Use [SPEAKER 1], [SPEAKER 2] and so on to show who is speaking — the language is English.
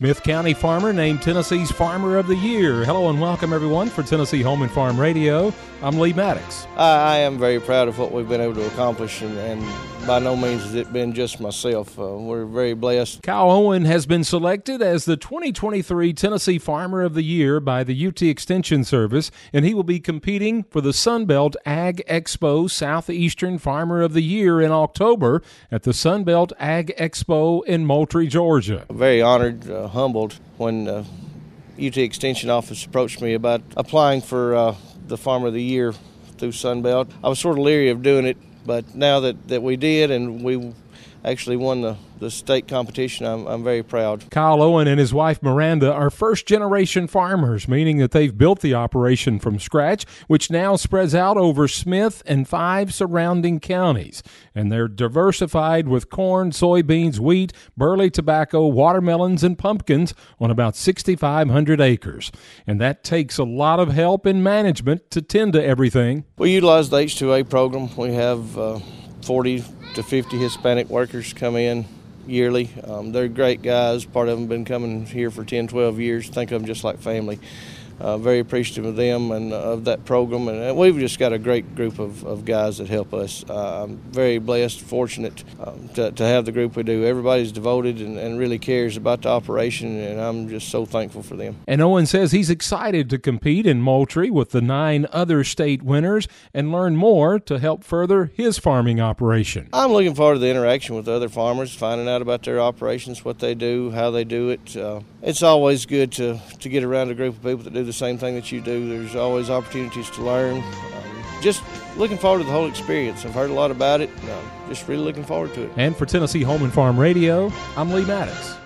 [SPEAKER 1] Smith County farmer named Tennessee's Farmer of the Year. Hello and welcome everyone for Tennessee Home and Farm Radio. I'm Lee Maddox.
[SPEAKER 2] I, I am very proud of what we've been able to accomplish, and, and by no means has it been just myself. Uh, we're very blessed.
[SPEAKER 1] Kyle Owen has been selected as the 2023 Tennessee Farmer of the Year by the UT Extension Service, and he will be competing for the Sunbelt Ag Expo Southeastern Farmer of the Year in October at the Sunbelt Ag Expo in Moultrie, Georgia.
[SPEAKER 2] Very honored, uh, humbled when uh, UT Extension Office approached me about applying for uh, the Farmer of the Year through Sunbelt. I was sort of leery of doing it, but now that, that we did and we actually won the, the state competition, I'm, I'm very proud.
[SPEAKER 1] Kyle Owen and his wife Miranda are first generation farmers, meaning that they've built the operation from scratch, which now spreads out over Smith and five surrounding counties. And they're diversified with corn, soybeans, wheat, burley tobacco, watermelons, and pumpkins on about 6,500 acres. And that takes a lot of help in management to tend to everything.
[SPEAKER 2] We utilize the H2A program. We have uh, 40 to 50 Hispanic workers come in yearly. Um, they're great guys. Part of them been coming here for 10, 12 years. Think of them just like family. Uh, very appreciative of them and uh, of that program. And we've just got a great group of, of guys that help us. Uh, I'm very blessed, fortunate um, to, to have the group we do. Everybody's devoted and, and really cares about the operation, and I'm just so thankful for them.
[SPEAKER 1] And Owen says he's excited to compete in Moultrie with the nine other state winners and learn more to help further his farming operation.
[SPEAKER 2] I'm looking forward to the interaction with other farmers, finding out about their operations, what they do, how they do it. Uh, it's always good to, to get around a group of people that do the same thing that you do. There's always opportunities to learn. Um, just looking forward to the whole experience. I've heard a lot about it. Just really looking forward to it.
[SPEAKER 1] And for Tennessee Home and Farm Radio, I'm Lee Maddox.